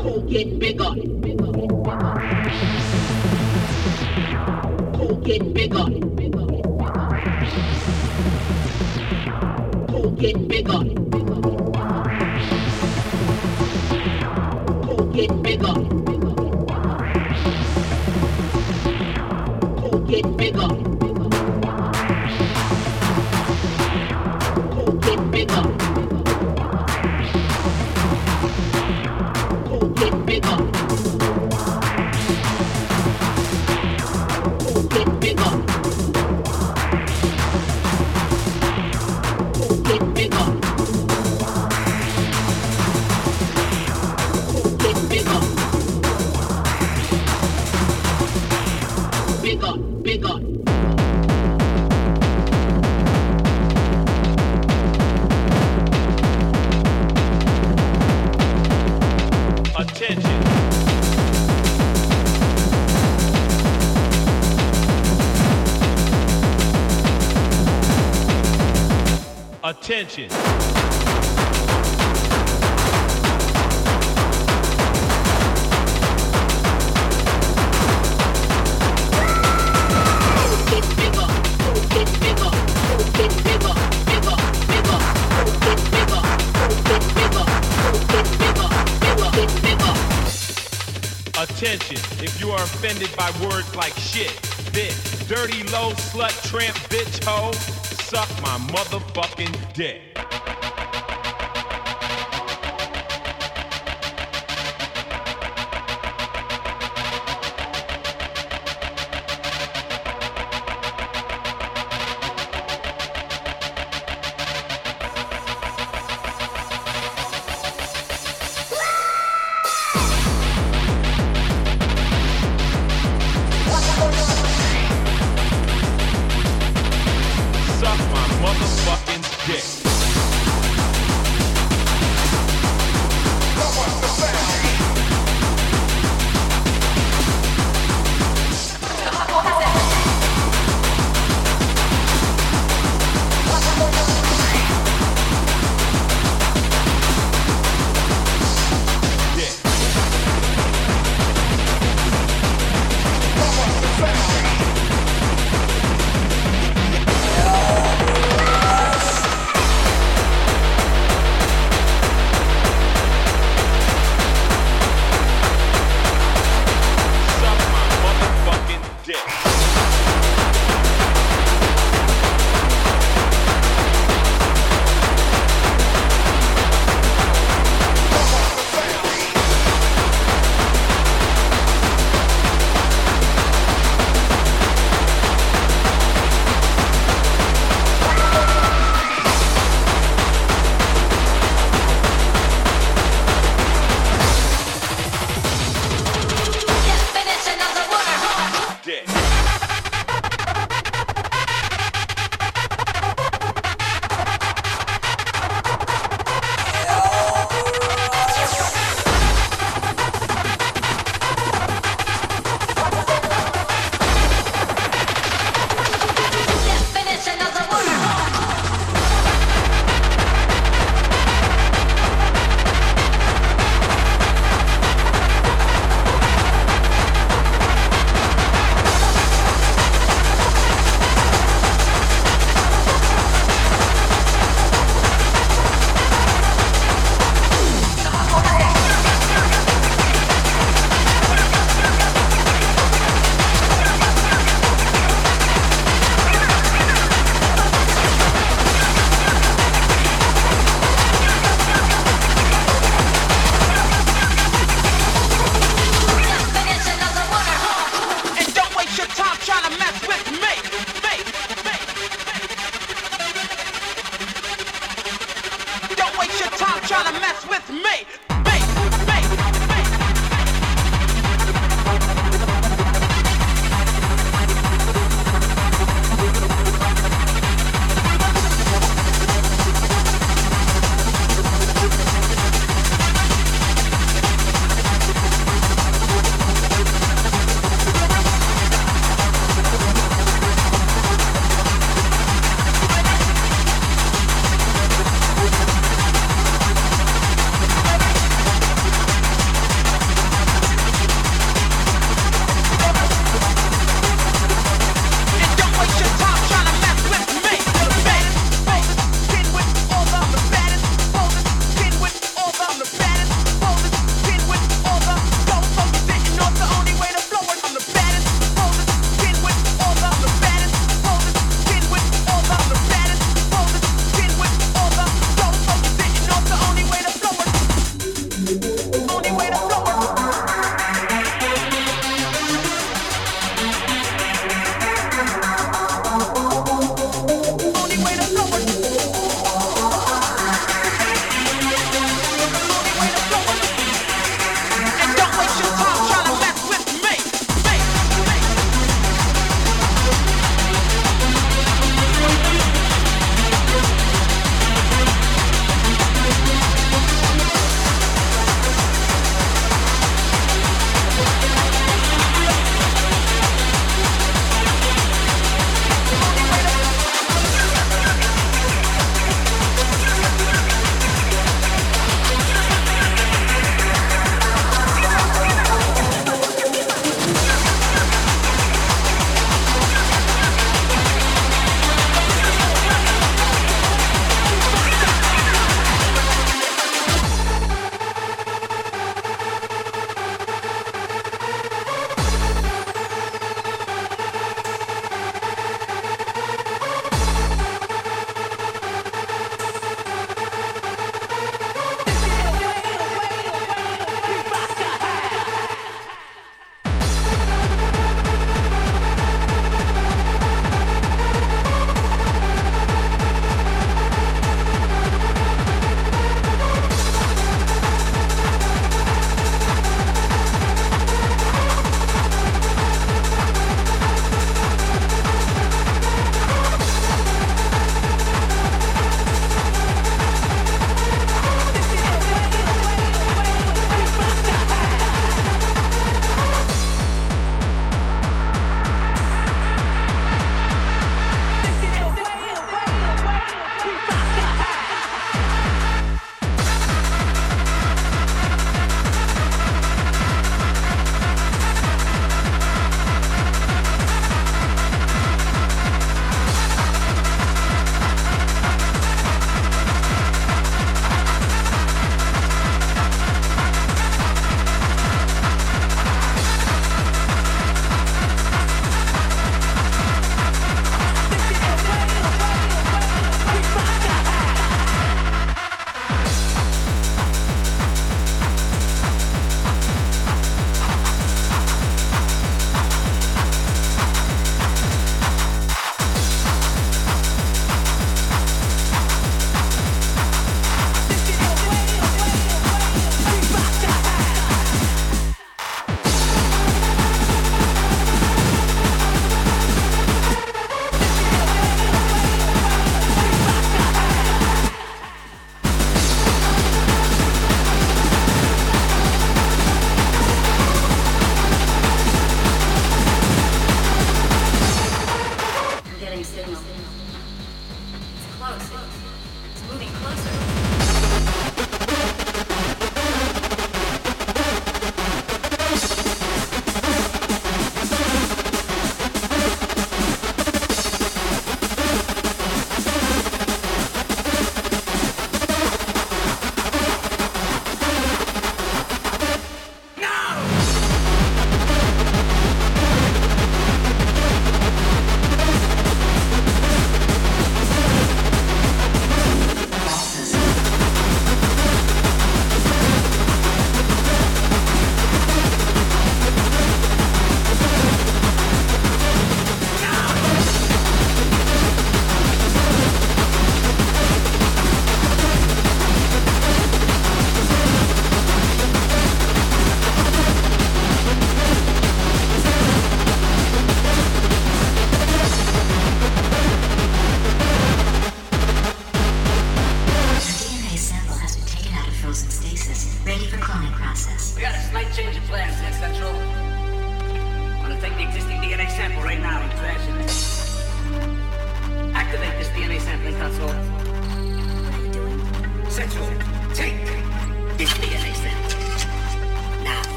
Cool get bigger. Cool get bigger. Cool get bigger. Cool get bigger. Cool get bigger. Bigger. Attention. If you are offended by words like shit, bitch, dirty, low, slut, tramp, bitch, hoe, suck my motherfucking dick.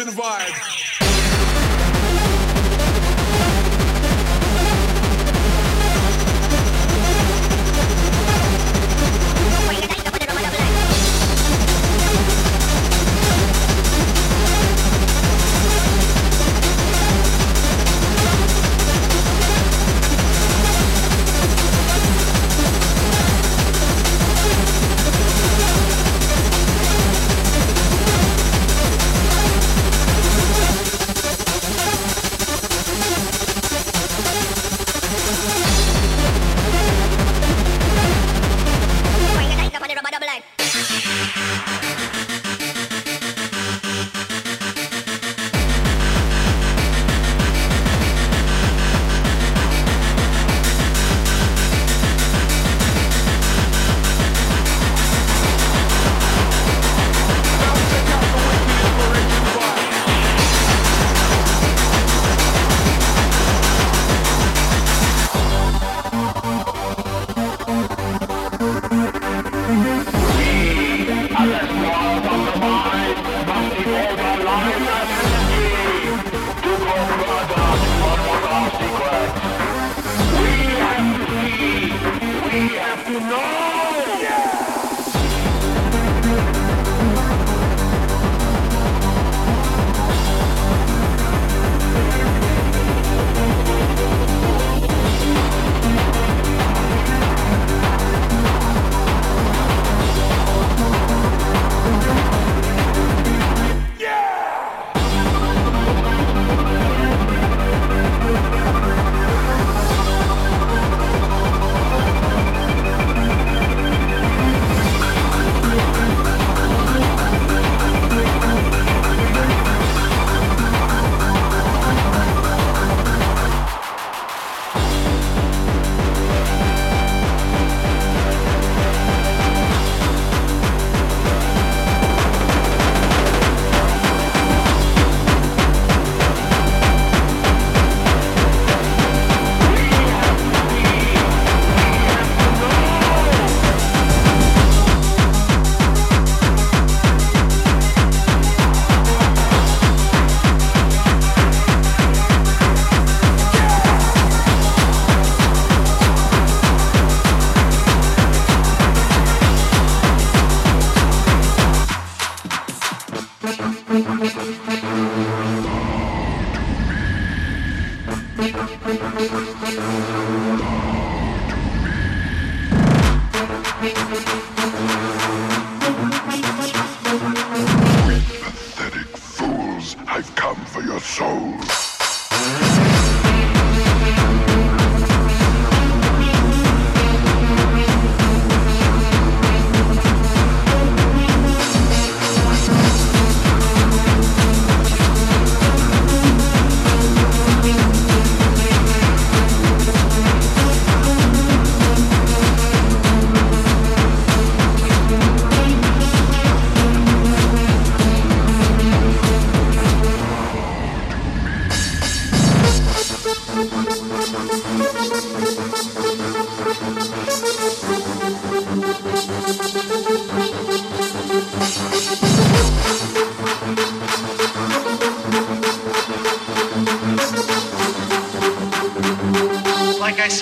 Inspiration vibe.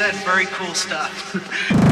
Said, very cool stuff.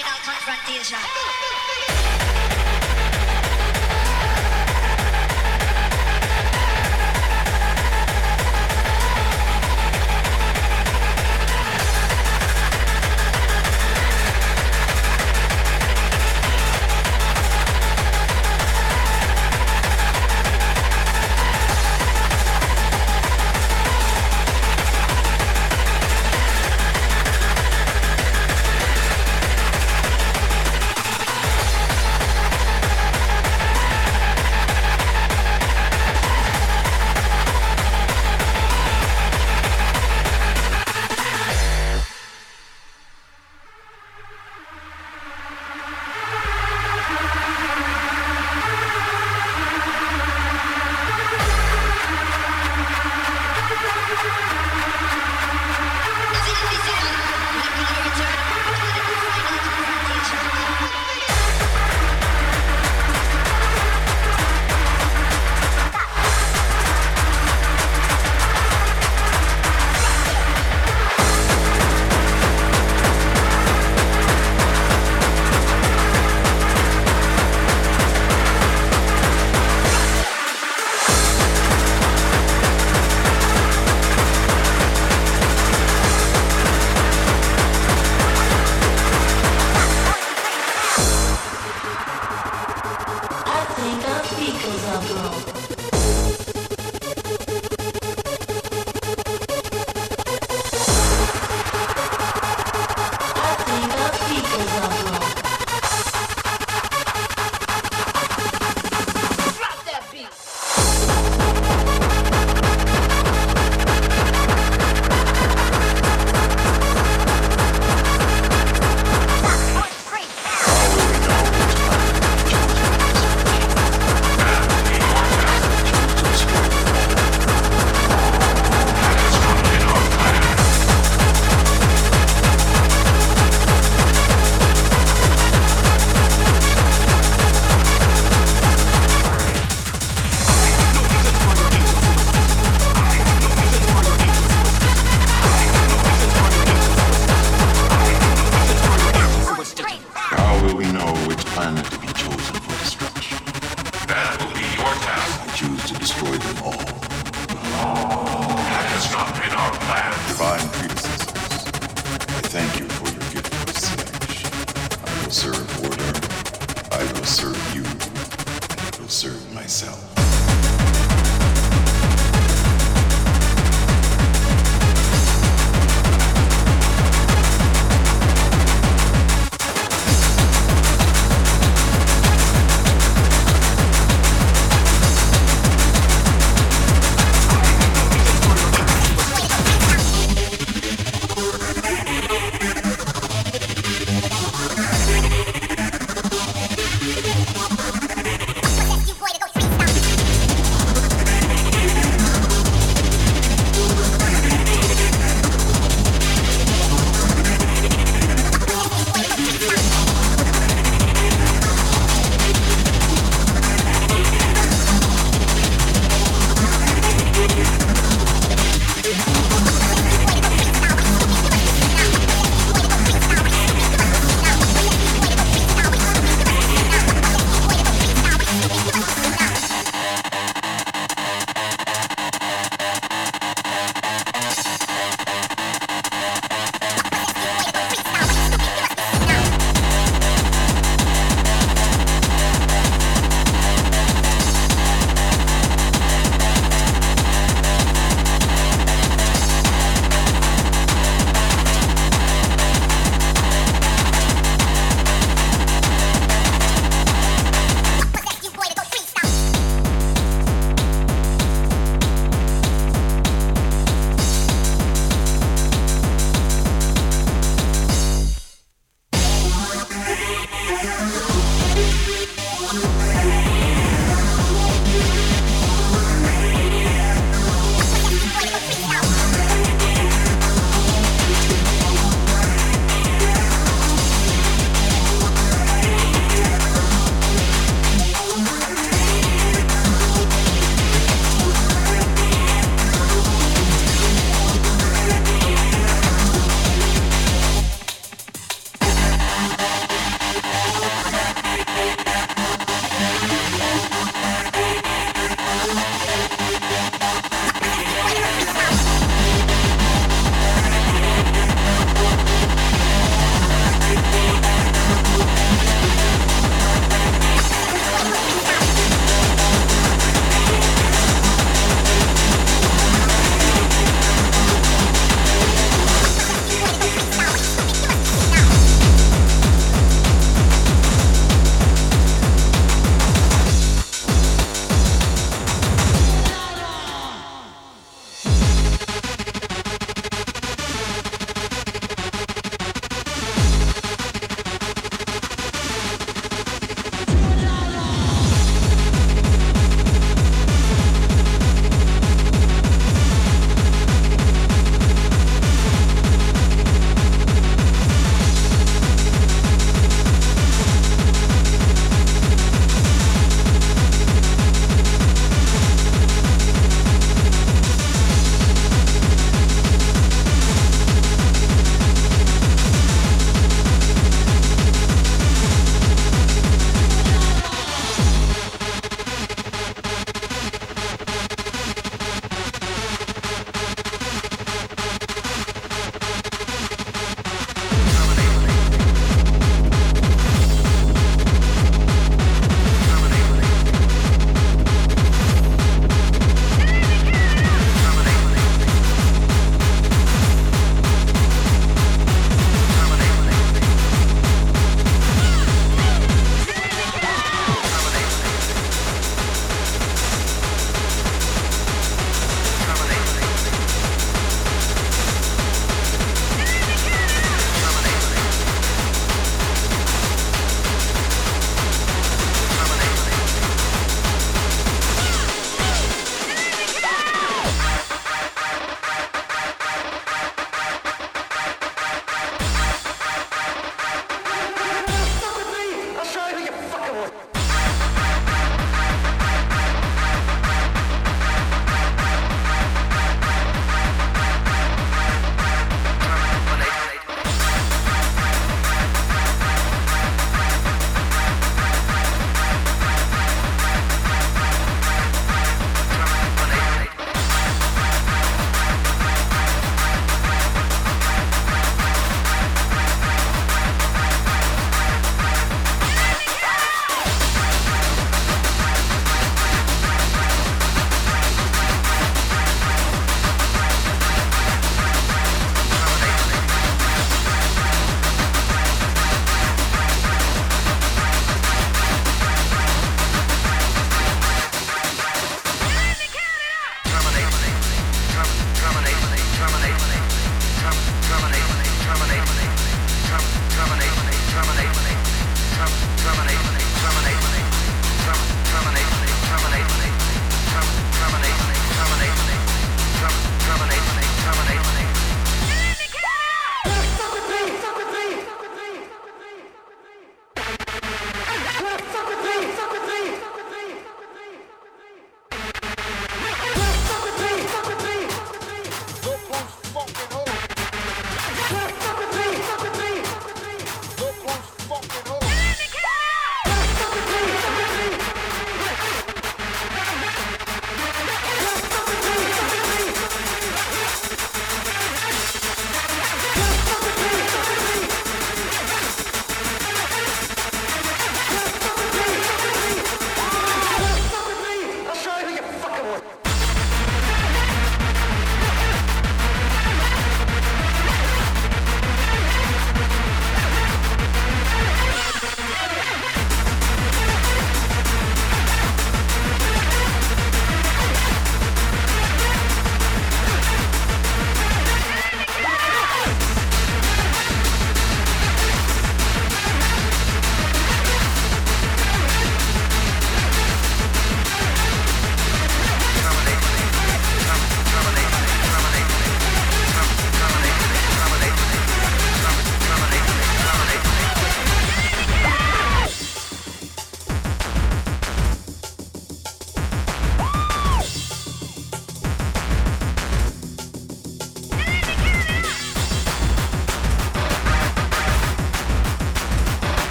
Night Out Confrontation.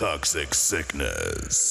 Toxic Sickness.